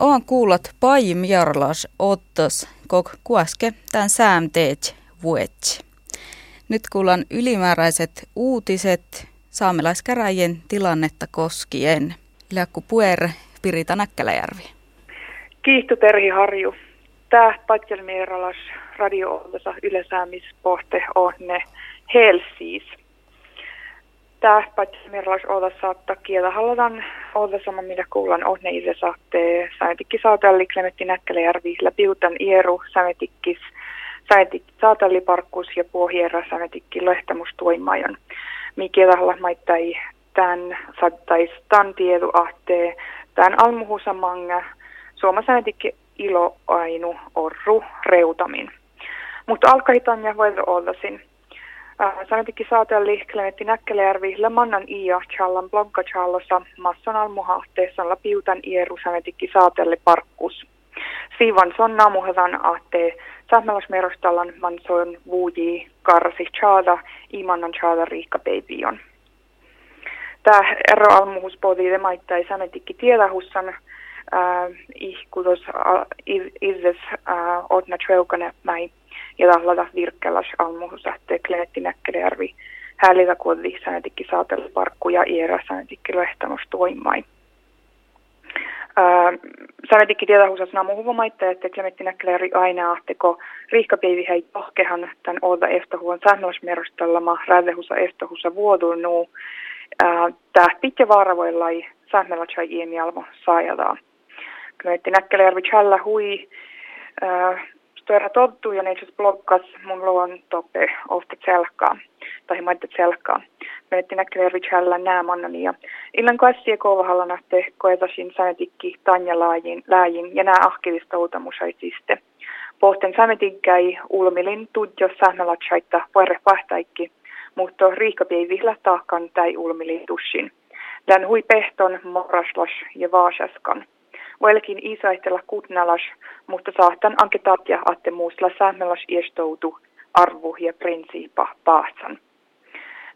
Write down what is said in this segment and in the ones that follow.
on kuullut Pajim Jarlas ottos kok kuaske tämän säänteet vuet. Nyt kuullaan ylimääräiset uutiset saamelaiskäräjien tilannetta koskien. Läkku Puer, Pirita Näkkäläjärvi. Kiihto Terhi Harju. Tämä Patjelmieralas radio ylesäämispohte on ne helsiis. Tämä Patjelmieralas olla saattaa kielä halutaan olla sama mitä kuullaan on ne itse saatte saitikki saatelli Klemetti Näkkäläjärvi läpiutan ieru saametikkis saatelli parkkus ja puohierra saametikki lehtämustuimajon. Mikä tahalla maittai tämän sattais tämän tiedu ahtee tämän almuhusamanga suomasäätikki ilo ainu orru reutamin. Mutta alkahitan ja voi ollasin. Äh, Sanetikin saatelli Klemetti Näkkelejärvi Lemannan Ia Challan blogga Challossa masson almuhahteessa piutan ieru sanetikki saatelli parkkus. Siivan son naamuhetan ahte Sähmelasmerostallan mansoon vuuji karsi chaada imannan chaada riikka peipion. Tämä ero almuhus podi maittai sanetikki tiedahussan Äh, ihkutus illes äh, otna treukane tahlata virkkelas almuhus lähtee kleetti näkkelejärvi häälitä kuolli sanetikki saatella parkku ja iera sanetikki lehtamus toimai. Sanetikki tietähusas naamu huvomaitta, että Klemetti Näkkäläri aina ahteko riihkapäivi hei tohkehan tämän olta eftohuon säännösmerostallama räädehusa eftohusa vuodunnu. Tämä pitkä vaara voi lai säännöllä chai iemialmo saajadaan. Knöitti Näkkäläjärvi challa hui störa toddu ja neitsis bloggas mun luon toppe ofta selkaa, tai maitte selkaa. Knöitti Näkkäläjärvi challa näämannani ja illan kassia kouluhalla nähte koetasin säätikki Tanja Lääjin ja nää ahkivista uutamusaisiste. Pohten sämetinkäi ulmilin tudjo sähmelatsaita puere pahtaikki, mutta riihkapiivihla taakkan tai ulmilin tussin. Län hui pehton moraslas ja vaasaskan. Velkin isaistella kutnalas, mutta saatan anke takia atte muusla säämelas iestoutu arvu ja prinsiipa paatsan.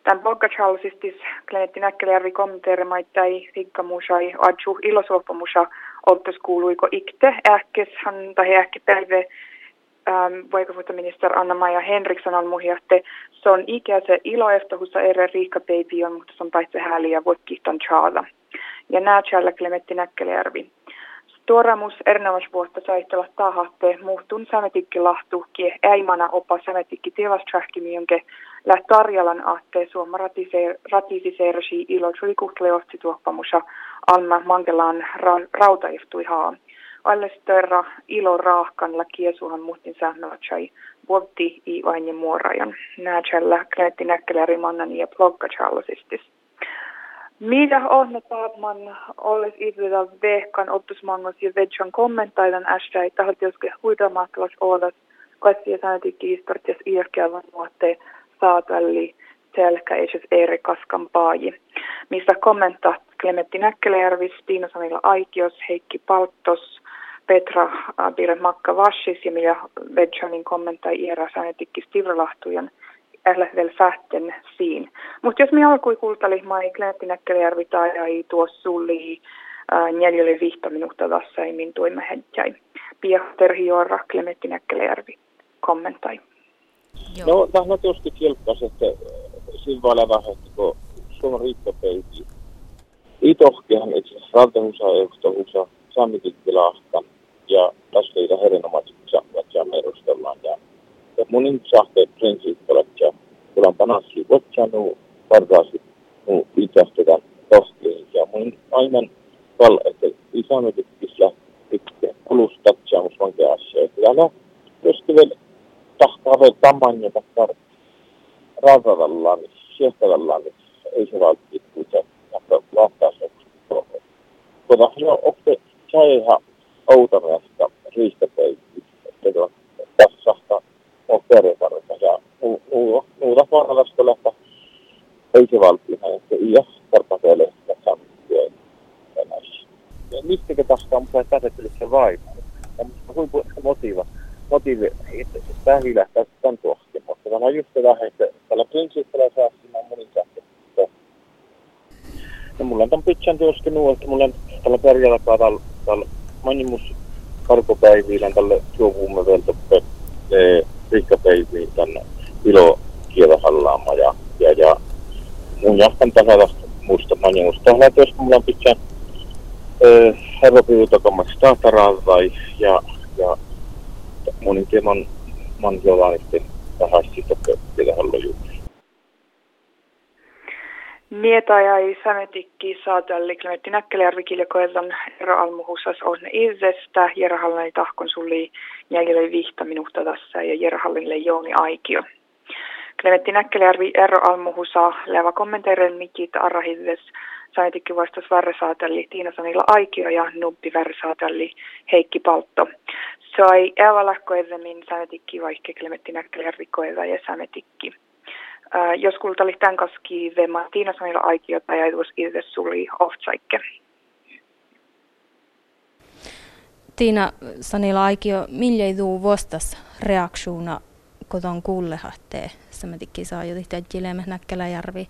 Tämän Bogachalsistis Klenetti Näkkälijärvi kommenteerimaittai rikkamusai adju ilosuopamusa oltas kuuluiko ikte ähkeshan tai ähke päivä ähm, minister Anna-Maja Henriksson on muhiatte, se on ikäse iloeftohussa eri riikkapeipi on, mutta se on paitsi hääli ja voitkihton chaada. Ja nää Klemetti Näkkälijärvi. Tuoramus erinomaisesti vuotta saittella tahatte muhtun sämetikki lahtuhki äimana opa sämetikki tilastrahkimi, jonka läht Tarjalan ahte suomma ratisiseerasi ilo tuli kuhtleosti tuoppamusa alma mangelaan ra- rautaiftui haa. Alle störra ilo raahkan kiesuhan muhtin sähmälätsai vuotti i vain ja muorajan. Näätsellä kleetti näkkeläri mannan ja blogga mitä on taatman olles itselä vehkan ottusmangos ja vedjan kommentaidan ästä, että tahot joske huidamatlas olet kaikki sanatikki historias iäkkäävän nuotte saatelli selkä edes eri kaskan paaji. Mistä kommentaa Klemetti Näkkelejärvi, Tiina Sanila Aikios, Heikki Palttos, Petra Bire Makka Vassis ja millä Vedjanin kommentai iära sanatikki Stivralahtujan – eller väl fätten siin. Mutta jos me alkoi kultalihmaa ei klätti näkkäjärvi tai ei tuo sulli neljälle vihta minuutta tässä ei min tuimme henkäi. Pia Terhiora Klemetti Näkkäjärvi kommentai. No, tämä on tietysti kilppas, että silvailla vähän, että kun Suomen riittäpeiti itohkehan itse asiassa raltehusa, eustohusa, sammitikkilaahta ja tässä liitä herinomaisesti saavat ja merustellaan. Ja, ja mun sahte prinsiippolet ja kuulan panassi otsanu vardaasi nu itähtetä tohtiin. Ja mun aivan val, että isämitikkissä pitkä kulustat saamus vanke asia. Täällä myöskin vielä tahtaa vielä tamanja tahtaa raadadallaan, siehtadallaan, ei se välttämättä kuitenkaan lahtaa se. Mutta se on, onko se ihan outamasta riistäpeikki, että tässä saattaa perjantarvita ja lähtä ei se valtiina, että ja tarpeelle tässä on näissä. Mistä tästä on mukaan käsittelyssä vaimo? Kuinka motiiva, motiivi, että tämä lähtee tämän tuohkin, mutta tämä on just tämä, että tällä prinsiippillä saa sinä monin. Ja mulla on tämän pitchan työskennyt, että mulla on tällä perjalla tällä manimus karkopäiviin tälle juovuumme veltoppe rikkapäiviin tänne ilo kielahallaama ja, ja, ja mun jahkan tasalla muista manimus. Tällä jos mulla on pitää herropiilu takamassa tahtaralvai ja, ja monin teeman man jollain tähän sitten vielä hallojuuri. Mieta ja sametikki saatelli Klemetti Näkkeljärvi kiljakoellan ero almuhusas on izestä, Jerahallani tahkon suli jäljelle vihta minuutta tässä ja Jerahallille Jouni Aikio. Klemetti Näkkeljärvi ero almuhusa leva kommenteeren mikit arrahizes sametikki vastas värresaatelli Tiina Sanilla Aikio ja Nubbi värresaatelli Heikki Paltto. Sai evalakkoevemin sametikki vaikka Klemetti Näkkeljärvi koeva ja sametikki. Jos kulta oli tämän kaski ve Martina sanilla aikiota ja tuossa itse suli ohtsaikke. Tiina Sanila Aikio, millä ei tuu vastas reaktiona, kun on kuullehahteen, sametikin saa jo tehtyä Jilemme Näkkäläjärvi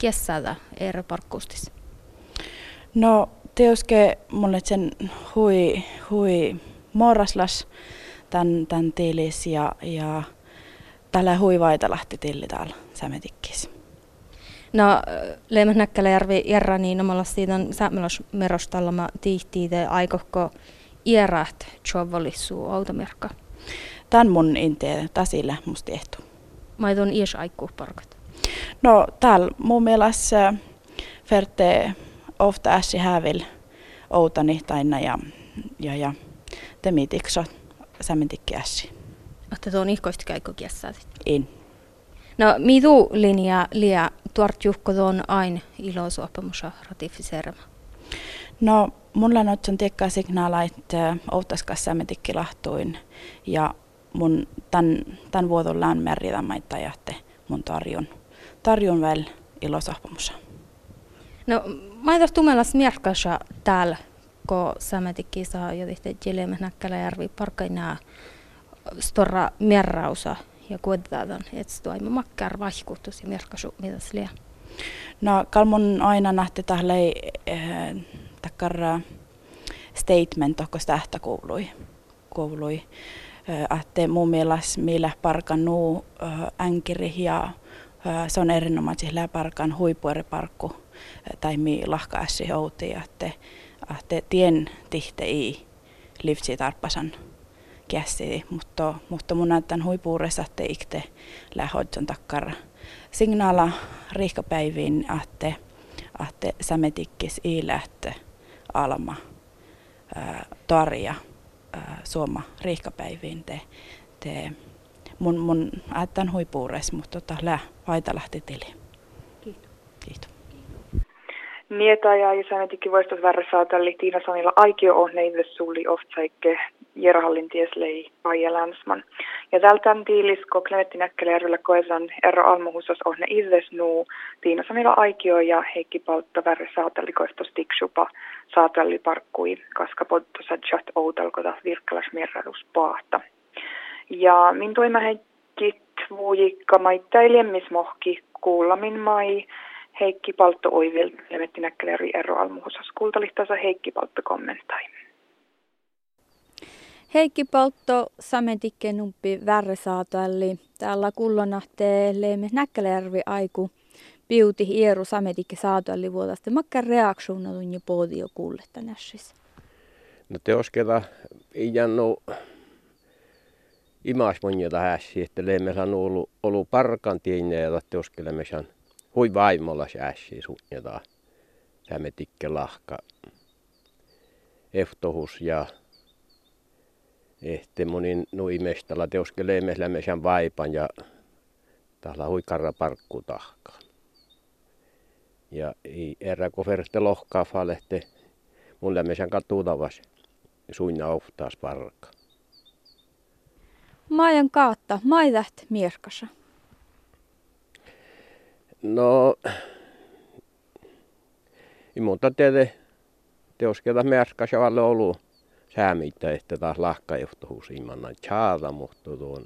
kesällä eri parkkustis? No, teoske mulle sen hui, hui morraslas tämän, tämän tiilis ja, ja tällä huivaita lähti tilli täällä Sämetikkis. No, Leemas Näkkäläjärvi Järra, niin omalla siitä on merostalla mä tihtii te aikokko iäräht tjovallissu automerkka. Tän mun inte tasille musta ehtu. Mä tuon ies aikku parkat. No, täällä mun mielestä ferte ofta ässi hävil outani taina ja, ja, ja temitikso sämentikki ässi. Että tuon ihkoista käykö kiessäät? En. No, mitu linja liä tuort juhko tuon ain ilosuopamusa ratifiseerama? No, mulla on otsan tiekkaa signaala, että outaskas sämetikki lahtuin ja mun tämän, tämän vuodon lään merritämäitä ja mun tarjon, tarjon vielä ilosuopamusa. No, mä ei tumelas täällä, kun sämetikki saa jo tehty Jilemme Näkkäläjärvi parkkainaa storra mierrausa ja kuitentaan, että se toimi makkar vaihkutus ja merkasu mitä liian. No, kalmun aina nähti tähle äh, statement, onko tähtä kuului. kuului. Äh, että mun mielestä millä parkan nuu äh, änkiri ja äh, se on erinomaisesti parkan huipueriparkku tai mi lahkaassi outi, että, että tien tihte ei livtsi tarppasan käsi, mutta, mutta mun näytän huipuuressa, että ikte lähdön takkara. Signaala riihkapäiviin, että, että sämetikkis ei lähtö alma tarja suoma riihkapäiviin. Te, te, mun, mun ajattelen huipuures, mutta tota, lää, vaita lähti tili. Nieta ja Isänetikki voistos värresaatelli Tiina Sanilla aikio on neille sulli ohtsaikke Jerahallin tieslei Paija Länsman. Ja tältä tiilis, kun Klemetti Näkkälijärvellä koesan Erro Almuhusas on ne illes nuu Tiina Sanilla aikio ja Heikki Paltta värresaatelli koistos tiksupa saatelli parkkui, koska potto sadjat outalkota virkkalas mierradus paahta. Ja min toima heikkit vuujikka maittailemmismohki kuullamin mai Heikki Paltto Oivil, Lemetti Näkkäleri Erro Almuhusas kultalihtasa Heikki Paltto kommentai. Heikki Paltto Sametikke Numpi Värresaatelli. Täällä kullanahtee Leeme Näkkälervi aiku piuti hieru Sametikke saatelli vuodasta. Makka reaktiona tunni podio kuulletta nässis. No teosketa ei jannu imas monjata hässi, että leemme on ollut, ollut parkan tiinne ja teoskelemme hui vaimolla ässi sunnjata. Säme tikke lahka. Eftohus ja ehte monin nuimestalla teoskelee me sen vaipan ja tahla hui parkku tahkaan. Ja ei erä kun verste lohkaa falehte mun lämmösen katutavas suinna oftaas parkka. Maajan kaatta, maidat mierkassa. No, ei muuta teille teosketa märkäs ja valle ollut säämittä, että taas lahkajohtohuus imanna tjaada, mutta tuon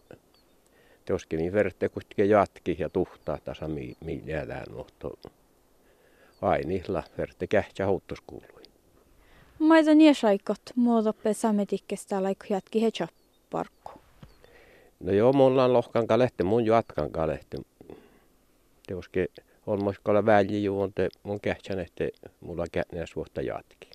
teoskelin verte kuitenkin jatki ja tuhtaa tasa millään, mutta ainihla verte kähtsä houttos kuului. Maita niesaikot muodoppe sametikkestä laiku jatki hecha parkku. No joo, mulla on lohkan kalehti, mun jatkan kalehti. Teoske olmoiskolla väli juonte mun kähtsän, että mulla kätnäs vuotta jatki.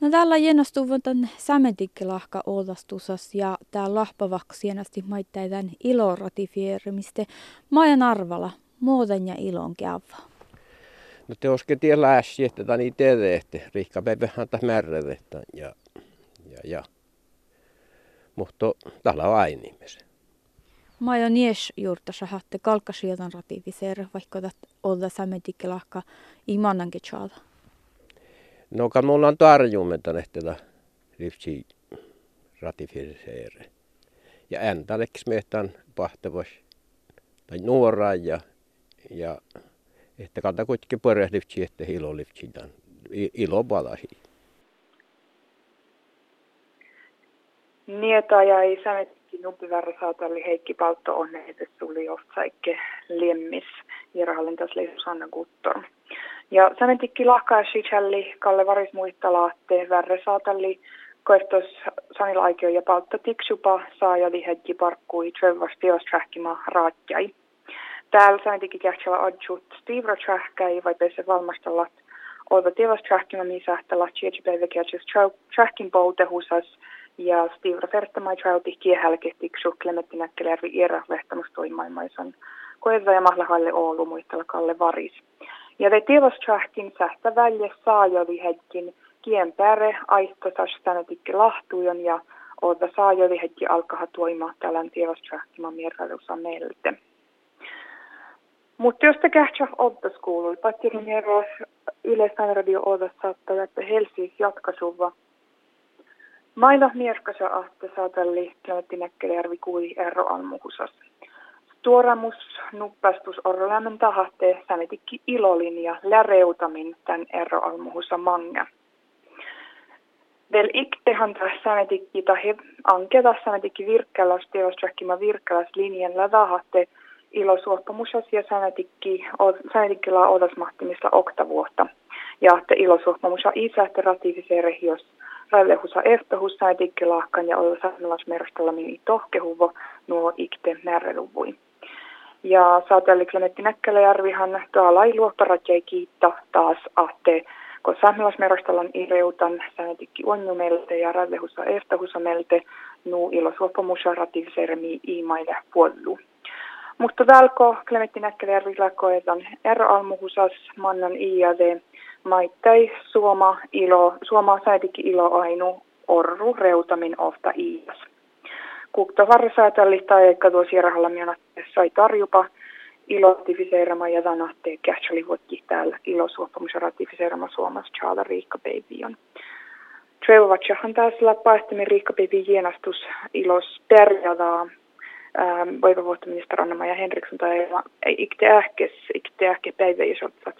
No täällä jännästuu tämän sametikkelahka olastusas ja tää lahpavaksi jännästi maittaa tämän iloratifierimistä. Majan arvala, muoden ja ilon kävä. No te oske tie läsi, että tani teede, että rihka päivähän taas märrävettä ja, ja, ja. Mutta täällä on ainimisen. Mä jo nies juurta sahatte kalkkasietan ratifiseer, vaikka tat olla sametikkelahka imannankin tjaada. No kan mulla on tarjuumentan, että tätä rifsi ratifiseer. Ja äntäleks mehtän pahtavas tai nuoraan ja, ja että kanta kuitenkin pörjähdivtsi, että ilo livtsidan. Ilo palasi. Nieta ja ei sametkin nupiverra saatali Heikki Paltto on että tuli jossaike lemmis järhallintas leisus Anna Guttor. Ja sametikki lahkaa sichalli Kalle Varis muistalaatte värre saatalli koehtos sanilla ja paltta tiksupa saa ja lihetji parkkui trevas teostrahkima raatjai. Täällä saintikin kähtsellä adjut Steve trahkai vai pese valmastella Olva tievas trahkima misähtellä tjetsipäivä kätsis trahkin poutehusas ja Steve Fertamai trauti Klemetti Näkkeläjärvi Iera lehtamustoimaimaisen koeva ja mahlahalle Oulu muistella Kalle Varis. Ja te tievas trahkin sähtä välje saajoli hetkin kien pääre tänetikke lahtujon ja Olva saajoli hetki alkaa tuima tällän tievas trahkima mierrailussa meiltä. Mutta jos te kähtsä pattirin eroas yleisään radio Odas saattaa, että Helsi jatkasuva. Maila mierkasa ahte saatelli Klemetti Näkkeljärvi kuuli ero almuhusas. Tuoramus nuppastus orrolämmön tahahte sänetikki ilolinja läreutamin tän ero almuhusa manga. Vel iktehan tässä sänetikki tahi anketa sänetikki virkkälas teostrakkima virkkälas linjan lädahahte ilosuoppamusasia säänetikki, säänetikillä odasmahtimista oktavuotta. Ja te ilosuoppamusa isä, että ratifiseere, jos railehusa eftahus säänetikki lahkan ja olla saamelaismerstalla mini tohkehuvo nuo ikte närreluvui. Ja saatelli Klemetti Näkkäläjärvihan tuolla ei luottaratjai kiitta taas ahte, kun saamelaismerstalan ireutan säänetikki onjumelte ja eftahusa melte nuu ilosuoppamusa ratifiseere mi iimaille puollu. Mutta välko Klemetti Näkkäjärvi lakoetan R-almuhusas mannan IAD maittai suoma ilo, suoma säätikki ilo ainu orru reutamin ofta ias. Kukto varsaatali tai eikä tuo sierahalla sai tarjupa ilotifiseerama ja tanahte kähtsali vuotti täällä ilosuoppamus ratifiseerama suomas Charla Riikka Baby on. Treuvatsahan taas lappa, että me Riikka Baby jienastus ilos perjadaa ähm, voivavuottaminister Anna-Maja Henriksson tai ikte ähkes, ikte ähke päivä, jos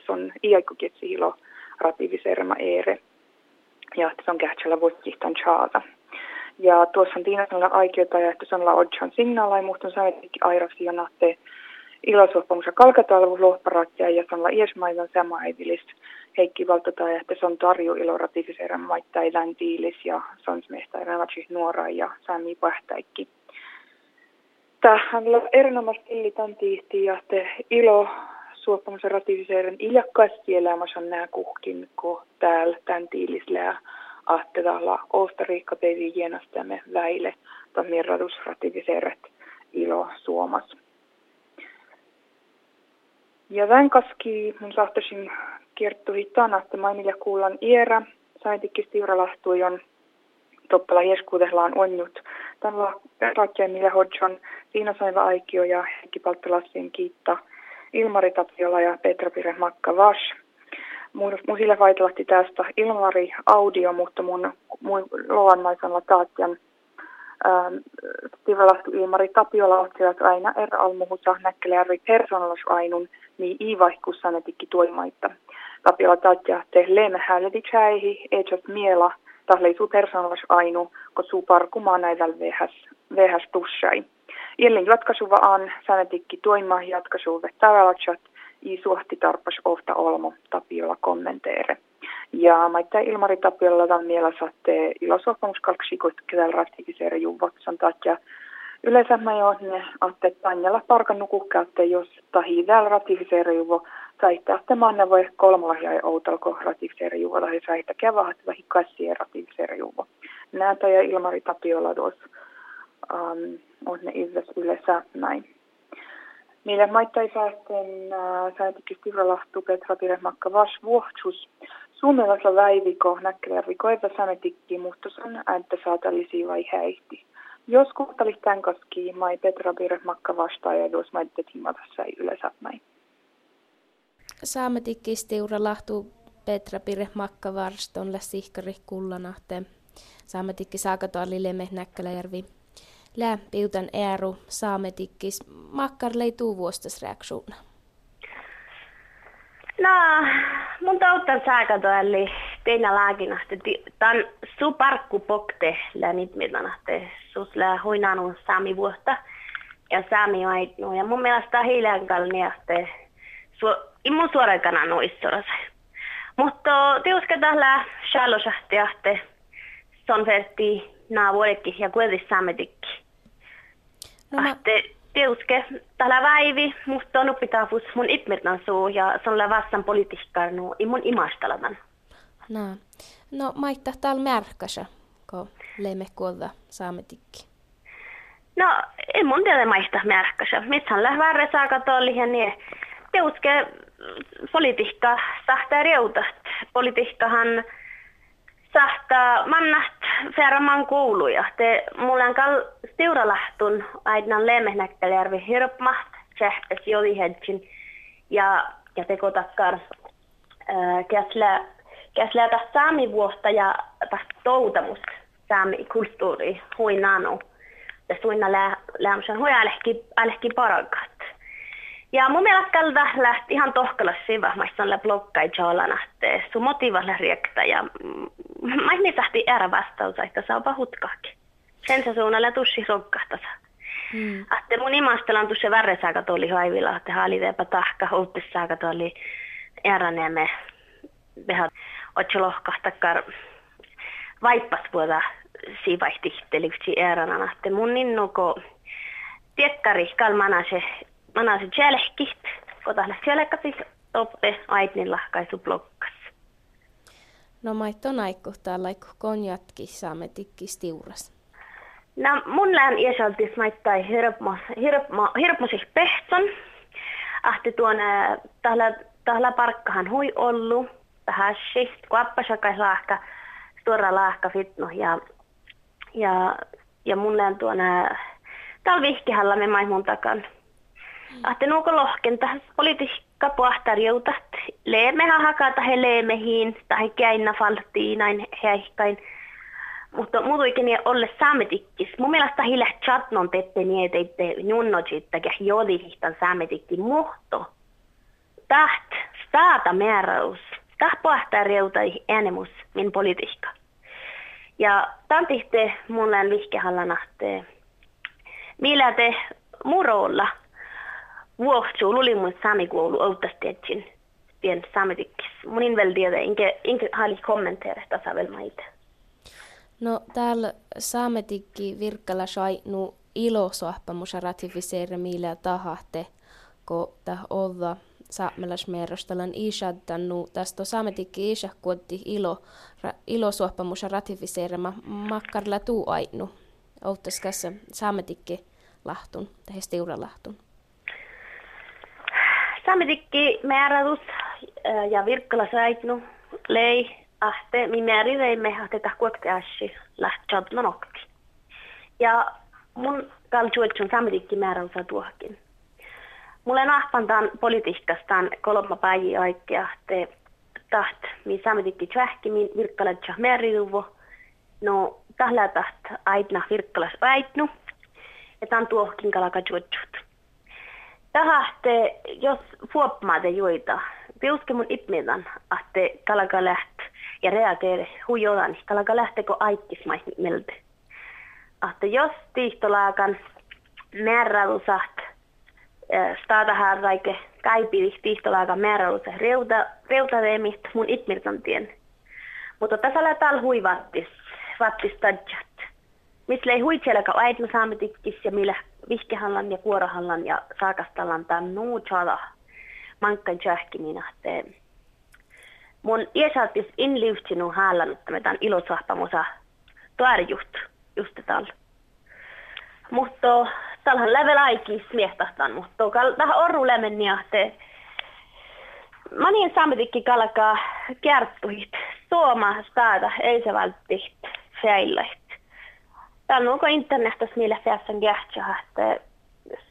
on iäkuketsi hilo rativiserma ere. Ja että se on kähtsellä vuottihtan chaata. Ja tuossa on Tiina sanoa aikiota ja että on la odjan signaala ja muutun saavitikin airasi ja nahte ilosuoppamusa kalkatalvu lohparatja ja se on la iesmaidan sama evilis Heikki Valtota ja että se on tarju ilo rativiserma maittai läntiilis ja on smehtä nuora ja sami pähtäikki. Tähän erinomaisesti illitan tiihti ja te ilo suoppamisen ratifiseeren iljakkaasti elämässä nämä kuhkin, kun täällä tämän tiilislää ahtedalla Ostariikka pevi jienastamme väile tämän mirradus ratifiseeret ilo suomas. Ja tämän kaski mun saattaisin kertoa hittaan, että mainilla kuullaan iärä, saintikki stiuralahtuijon toppala hieskuutellaan onnut. Tällä rakkeen millä hodjon Tiina Saiva Aikio ja Heikki Palttilassin kiitta Ilmari Tapiola ja Petra Pire Makka Vash. Musille vaitelahti tästä Ilmari Audio, mutta mun, mun luonmaisella taatjan ähm, Tivalahtu Ilmari Tapiola ottivat aina er almuhuta näkkelejärvi persoonallisuainun, niin iivaihkus sanetikki tuimaitta. Tapiola taatja te lemme hääledikäihi, etsät miela – tahleisu persoonallas ainu, kun suu parkumaan vehäs, vehäs tussai. Jälleen jatkasuva on säännötikki toima jatkasuva tavallatsat i suhti tarpas ofta olmo tapiolla kommenteere. Ja maittaa Ilmari Tapiolla tämän mielessä, että ilosopimus ratifiseera juvot santaa, että yleensä mä jo ne, että Tanjalla parkan jos tahi täällä ratifiseera juvo, saittaa, että manna voi kolmalla ja outalko ratifiseera juvo, tai saittaa kävää, että vähi kassien ratifiseera juvo. Näitä ja Ilmari Tapiolla tuossa um, on ne yleensä näin. Mille maittaisasten äh, säätikistyvralahtu Petra Piremakka vas vuohtsus. Suomalaisella väiviko näkkäjärvi koeva sametikki muhtosan ääntä saatalisi vai häihti. Jos kuhtalis tämän koski, mai Petra Piremakka vastaa ja jos maitte timata ei yleensä näin. Saametikki lahtu Petra Piremakka varstonle sihkari kullanahte. Saametikki saakatoalli leme näkkäjärvi lää piutan ääru saametikkis makkarlei tuu vuostas reaksuuna? No, mun tauttan saakato, eli teinä lääkinahti. Tän su parkku pokte läänit mitanahte. Sus lää huinanu saami vuotta. Ja saami aitnu. Ja mun mielestä hiilään kalniahte. Su, immun suoraikana noissorase. Mutta tiuska tällä shalosahtiahte. Son verti naa ja kuitenkin saametikki. No mä... Ahte teuske tällä väivi, musta on oppitavus mun itmirtan suu ja se on vassan politiikkaan no, i mun imastalaman. No, no maittaa täällä märkäsä, kun leime kuolta saametikki. No, ei mun tiedä maista märkäsä. Mitsän lähvärre saaka tollihan niin teuske politiikka sahtaa reutat. Politiikkahan sahtaa mannat kuuluja. Te mulla on kal stiuralahtun aina lemmehnäkkäjärvi hirpmaht, tsähtäs jolihetsin ja, ja teko takkar käslä, käslä tästä saamivuosta ja tästä toutamus saami kulttuuri huinanu. Ja suinna lämsän hui alehki, alehki parakat. Ja mun mielestä kalta lähti ihan tohkalla siva, mä sanon blokkai joolana, että sun motiivalla riektä ja mä en tahti ära vastaus, että saa pahutkaakin. Sen se suunnalla tussi rokkahtansa. Mm. Että mun imastelan tuossa värresaaka tuli haivilla, että haaliveepä tahka, uuttissaaka tuli äräneemme. Vähän otsi lohkahtakar vaippas vuoda siivaihtihteliksi ääränä, että mun innuko tiekkari kalmana se mana se jälkit, kotahla jälkäsi toppe aitnin lahkaisu blokkas. No maitto naikku täällä konjatki saamme tikkis tiuras. No mun lään iäsaltis maittai hirpmosih pehtson. Ahti tuon tahla, tahla parkkahan hui ollu. Tähäsi, kuappasakai laahka, suora laahka fitno ja, ja, ja mun lään tuon talvihkihalla me maimun takan. Ahti nuuko lohkenta politiikka puhtarjoutat. Leemehän hakata he leemehiin tai käinnä faltiin näin häihkain. Mutta muutenkin ei ole saametikkis. Mun mielestä hillä chatnon tette niin, että ja jodihtan saametikki muhto. Taht, staata määräys. Taht puhtarjouta äänemus min politiikka. Ja tantihte mulle vihkehallanahtee. Millä te murolla vuohtuu lulimun saamikoulu outastetsin pien saametikkis. Munin väl tiedä, enkä, enkä haali kommenteera tässä vielä maita. No täällä saametikki virkkala sai nu ilosohpamusa ratifiseera millä tahahte, kun tah olla saamelasmeerostalan isaddannu tästä saametikki kuotti ilo, ra, ilosohpamusa ratifiseerama makkarla tuu ainu. Outtaskässä saametikki lahtun, tehdä lahtun. Saametikki määrätys ja virkkala saitnu lei ahte mi määrireimme ahte tahkuakte ashi lähtsad nokti. Ja mun kaljuetsun saametikki määrätys tuohkin. Mulle nahpantaan politiikastaan kolma päivi oikea te taht mi saametikki tjähki min virkkala tjah määriruvo. No tahla taht aitna virkkalas väitnu. Ja tämän tuohkin kalakajuetsut. Tahahte, jos fuopmaade juita, piuske mun ipmidan, ahte kalaka läht ja reageere huijodan, kalaka lähteko aikkis melte. Ahte jos tiihtolaakan määräilusaht, staata raike kaipiri tiihtolaakan määräilusah reuta, reutareemit mun ipmirtan tien. Mutta tässä on täällä hui vattis, tadjat. Missä ei hui siellä äit me saamme ja millä vihkehallan ja kuorahallan ja saakastallan tämän nuu chala. Mankkan tjähkimina, mun iäsaatis inliuhtinu haalan, että me tämän ilosahpamosa tuarjuht just täällä. Mutta tällähän level aiki smiehtahtan, mutta tähän orru lemmenniä, että Manin sammetikki kalkaa kertuhit. Suoma staada ei se vältti feillet. Täällä onko internetistä millä fäsen kähtsä, että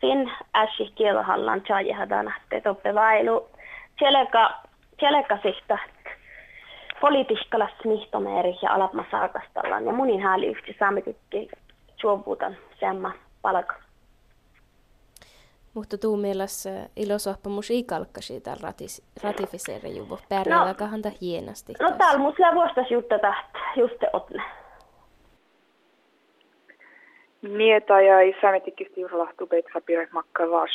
sin äsi kielhallan tjaajahadan, että toppe vailu. Tjeleka, tjeleka sihta politiikkalla smihtomeeri ja alapma saakastallaan. Ja munin hääli yhti sammetikki suovuutan semma palka. Mutta tuu mielessä ilosohpamus ei kalkkasi täällä ratifiseeri juvo. Pärjäällä no, hienosti. No täällä mulla vuostas jutta tähtä, just otne. Mieta ja isämetikisti urlahtu Petra Pire Makkavas.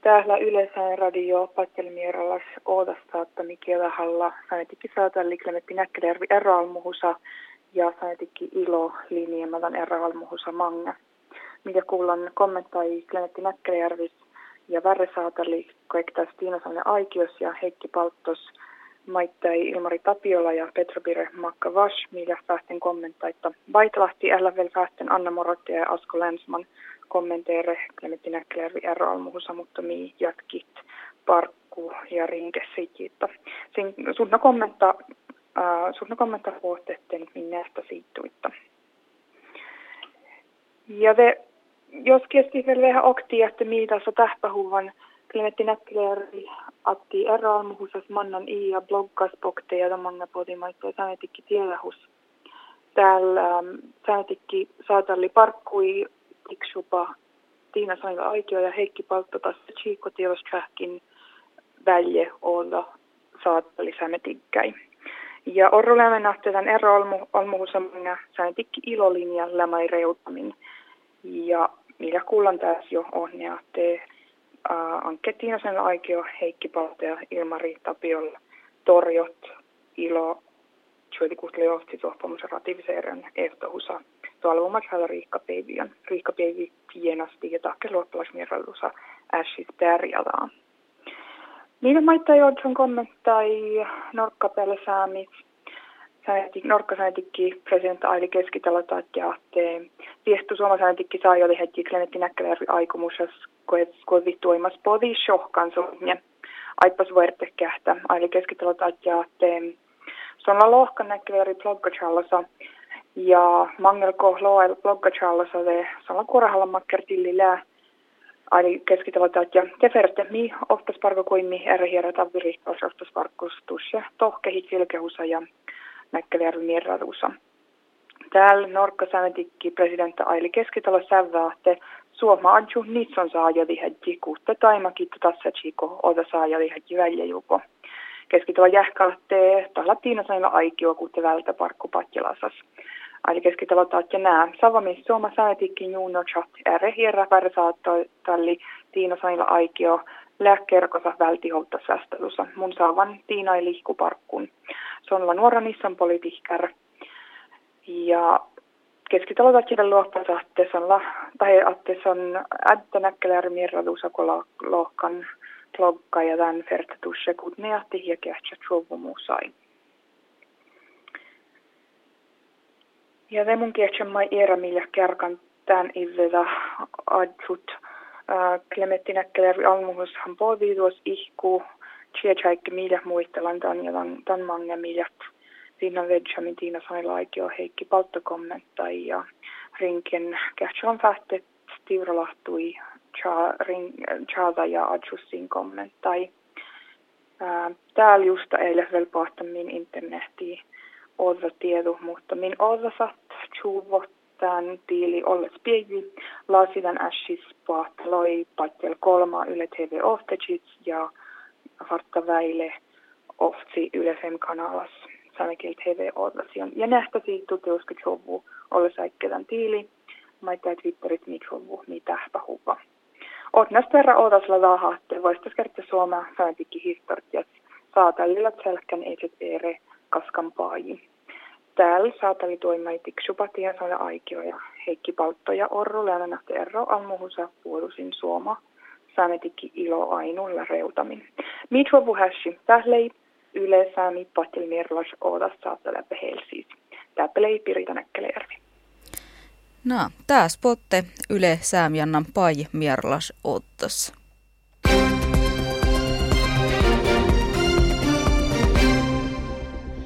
Täällä yleensä radio patjelmierallas oodasta, että Mikela Halla sanetikki saata liklemetti näkkelervi eroalmuhusa ja sanetikki ilo linjamadan eroalmuhusa manga. Mikä kuullaan kommentai Klenetti Näkkäjärvis ja Värre Saatali, koektas Tiinasalle Aikios ja Heikki Palttos, maittai Ilmari Tapiola ja Petrobire Makka Vash, millä päästen kommenttaita. Vaitalahti älä vielä päästen Anna Morotti ja Asko Länsman kommenteere Klemetti Näkkäjärvi R. mutta mii jatkit parkku ja rinke sikitta. Sunna kommentta, äh, kommentta huohtetten minnestä siittuitta. Ja te jos keskivälillä vähän okti, että miitassa tähpähuvan Klemetti Näkkiläri atti erään muhusas mannan i ja bloggas pokteja tamanga potimaittoja säänetikki tiedähus. Täällä ähm, säänetikki saatalli parkkui tiksupa Tiina Saiva Aitio ja Heikki Paltto taas Chico Tiedostrahkin välje olla saatalli säänetikkäin. Ja Orrolämmen ahteetan ero olmuhusamanga säänetikki ilolinja lämai reutamin ja millä kuullaan tässä jo on, ja te Ankke Tiinasen aikio, Heikki Palta ja Ilmari Tapiolla torjot ilo Tjuetikut leosti sohpamusen rativiseeran ehtohusa talvomaksalla riikkapeivian. Riikkapeivi tienasti ja tahke luottalasmierallusa ässis pärjätään. Niiden maita, joiden kommenttai norkkapelle saamit Norkkasäätikki presidentti Aili Keskitalota ja te viestu suomasäätikki saa jo heti Klemetti Näkkäläjärvi aikomusas, kun vittuimas podi shohkan suhne. Aipas vuorte kähtä. Aili Keskitalota ja te Sonna lohkan Näkkäläjärvi bloggachallassa ja mangelko loel bloggachallassa te sonna kurahalla makkertillillä Aili Keskitalota ja te mi oftas parko kuin mi eri hierä tavirihtaus oftas parkustus ja tohkehit vilkehusa ja Näkkäjärvi Mierraruusa. Täällä Norkka-Sämetikki presidentti Aili Keskitalo sävää, että Suoma adju nitson saajali hädji kuutta taimakittu tässä chiko oda saajali hädji väljejuko. Keskitalo jähkaatte tahla tiinasailla aikio kuutte vältä parkku patjalasas. Aili keskitalo taatja nää. Savamis Suoma Sämetikki juuno chat ääre hierra talli tiinasailla aikio lääkkerkosa vältiholta sästelussa. Mun saavan Tiina ei lihkuparkkun. Se on nuora Nissan politiikkar. Ja keskitalotakiven se on, tai että se on ädtä näkkelär lohkan blogga ja tämän fertatusse, kun ne ahti ja kähtsä sai. Ja det mun kiehtä mai era millä kärkan tämän iveda adjut Klemetti Näkkäjärvi almuhushan tuossa ihku, Tjejäikki millä muistelan tämän ja tämän, mange miljat. Siinä vedjamin Tiina Sailaikio Heikki Palttokommenttai ja rinken kähtsälän fähtet stivralahtui Chada ja Adjussin kommenttai. Täällä just eilen vielä pohtamin internettiin olla tiedu, mutta min olla satt tjuvot tämän tiili olles pieni, laasidan ässis pahteloi patjel kolma Yle TV Oftechits ja Fartta Väile oftsi Yle Fem kanalas Sanekil TV Otlasian. Ja nähtäisi tuteuska jovu olla säikkelän tiili, maittaa Twitterit mikrovu mitä pahuva. Otnas verran otasla että voistas kertoa Suomea säätikki historias saatallilla selkän eet ere kaskan. Täällä saatali toimai tiksupatien saada aikio ja Heikki Paltto ja Orru Länänähti Erro almuhusa puolusin suoma saametikki ilo ainulla reutamin. Mitvo puhäsi tählei yle saami patilmirlas oodas saattaa läpi helsiis. Täppelei pirita näkkelejärvi. No, tää spotte yle säämjannan pai mierlas ottas.